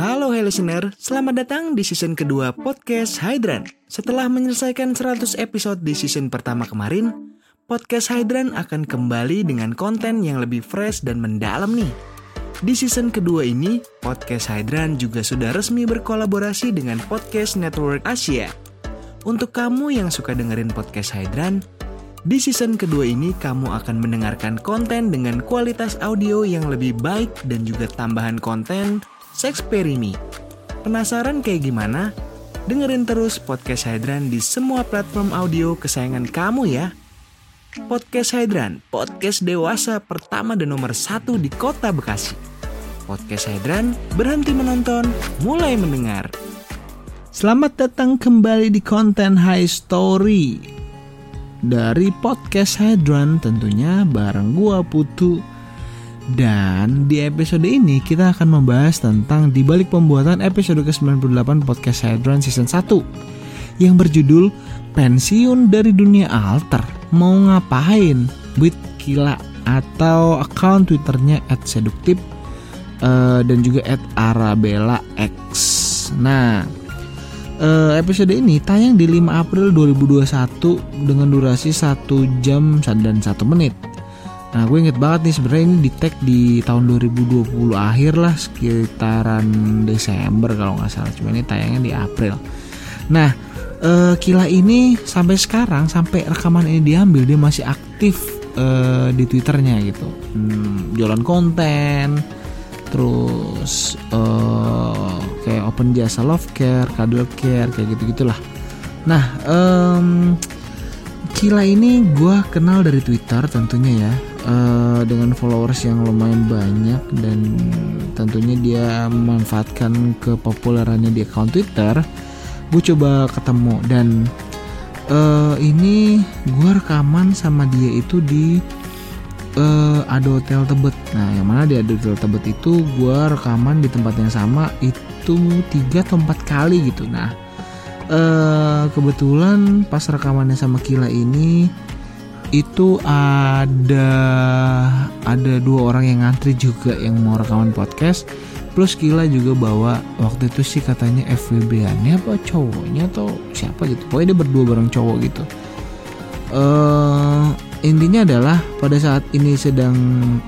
Halo listener, selamat datang di season kedua podcast Hydran. Setelah menyelesaikan 100 episode di season pertama kemarin, podcast Hydran akan kembali dengan konten yang lebih fresh dan mendalam nih. Di season kedua ini, podcast Hydran juga sudah resmi berkolaborasi dengan Podcast Network Asia. Untuk kamu yang suka dengerin podcast Hydran, di season kedua ini kamu akan mendengarkan konten dengan kualitas audio yang lebih baik dan juga tambahan konten Sexperimi. Penasaran kayak gimana? Dengerin terus podcast Hydran di semua platform audio kesayangan kamu ya. Podcast Hydran, podcast dewasa pertama dan nomor satu di kota Bekasi. Podcast Hydran, berhenti menonton, mulai mendengar. Selamat datang kembali di konten High Story dari podcast Hydran tentunya bareng gua Putu. Dan di episode ini kita akan membahas tentang dibalik pembuatan episode ke-98 podcast Hydran season 1 yang berjudul Pensiun dari Dunia Alter Mau Ngapain? With Kila atau account twitternya @seduktif eh, dan juga @arabella x. Nah, Eh, episode ini tayang di 5 April 2021 dengan durasi 1 jam dan 1 menit. Nah, gue inget banget nih sebenarnya ini di tag di tahun 2020 akhir lah sekitaran Desember kalau nggak salah. Cuma ini tayangnya di April. Nah, eh, Kila ini sampai sekarang sampai rekaman ini diambil dia masih aktif eh, di Twitternya gitu. Hmm, jualan konten, terus eh, kayak open jasa love care, cuddle care, kayak gitu gitulah. Nah, em, Kila ini gue kenal dari Twitter tentunya ya, eh, dengan followers yang lumayan banyak dan tentunya dia memanfaatkan kepopulerannya di akun Twitter. Gue coba ketemu dan eh, ini gue rekaman sama dia itu di eh ada hotel Tebet. Nah, yang mana di ada hotel Tebet itu gue rekaman di tempat yang sama itu tiga atau empat kali gitu. Nah, eh kebetulan pas rekamannya sama Kila ini itu ada ada dua orang yang ngantri juga yang mau rekaman podcast. Plus Kila juga bawa waktu itu sih katanya FWB-annya apa cowoknya atau siapa gitu. Pokoknya dia berdua bareng cowok gitu. Eh intinya adalah pada saat ini sedang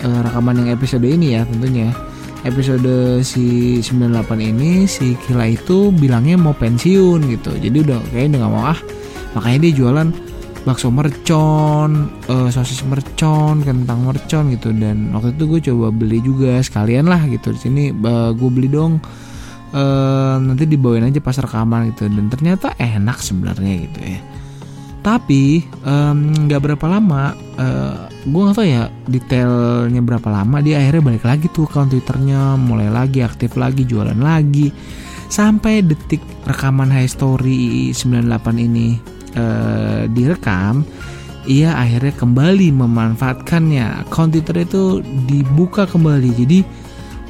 eh, rekaman yang episode ini ya tentunya episode si 98 ini si Kila itu bilangnya mau pensiun gitu. Jadi udah kayaknya udah gak mau ah. Makanya dia jualan bakso mercon eh, sosis mercon kentang mercon gitu. Dan waktu itu gue coba beli juga sekalian lah gitu. Di sini eh, gue beli dong. Eh, nanti dibawain aja pas rekaman gitu. Dan ternyata enak sebenarnya gitu ya. Tapi nggak berapa lama eh, gue nggak tahu ya detailnya berapa lama dia akhirnya balik lagi tuh akun twitternya mulai lagi aktif lagi jualan lagi. Sampai detik rekaman High Story 98 ini eh, direkam ia akhirnya kembali memanfaatkannya. Akun Twitter itu dibuka kembali jadi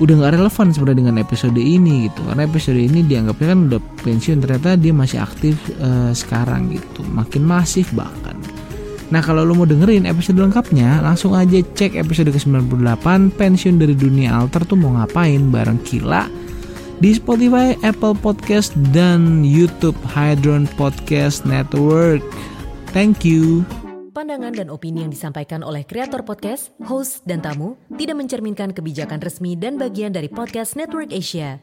udah nggak relevan sebenarnya dengan episode ini gitu. Karena episode ini dianggapnya kan udah pensiun ternyata dia masih aktif eh, sekarang gitu. Makin masif bahkan nah kalau lo mau dengerin episode lengkapnya langsung aja cek episode ke-98 pensiun dari dunia alter tuh mau ngapain bareng Kila di Spotify, Apple Podcast dan YouTube Hydron Podcast Network thank you Pandangan dan opini yang disampaikan oleh kreator podcast, host, dan tamu tidak mencerminkan kebijakan resmi dan bagian dari podcast Network Asia.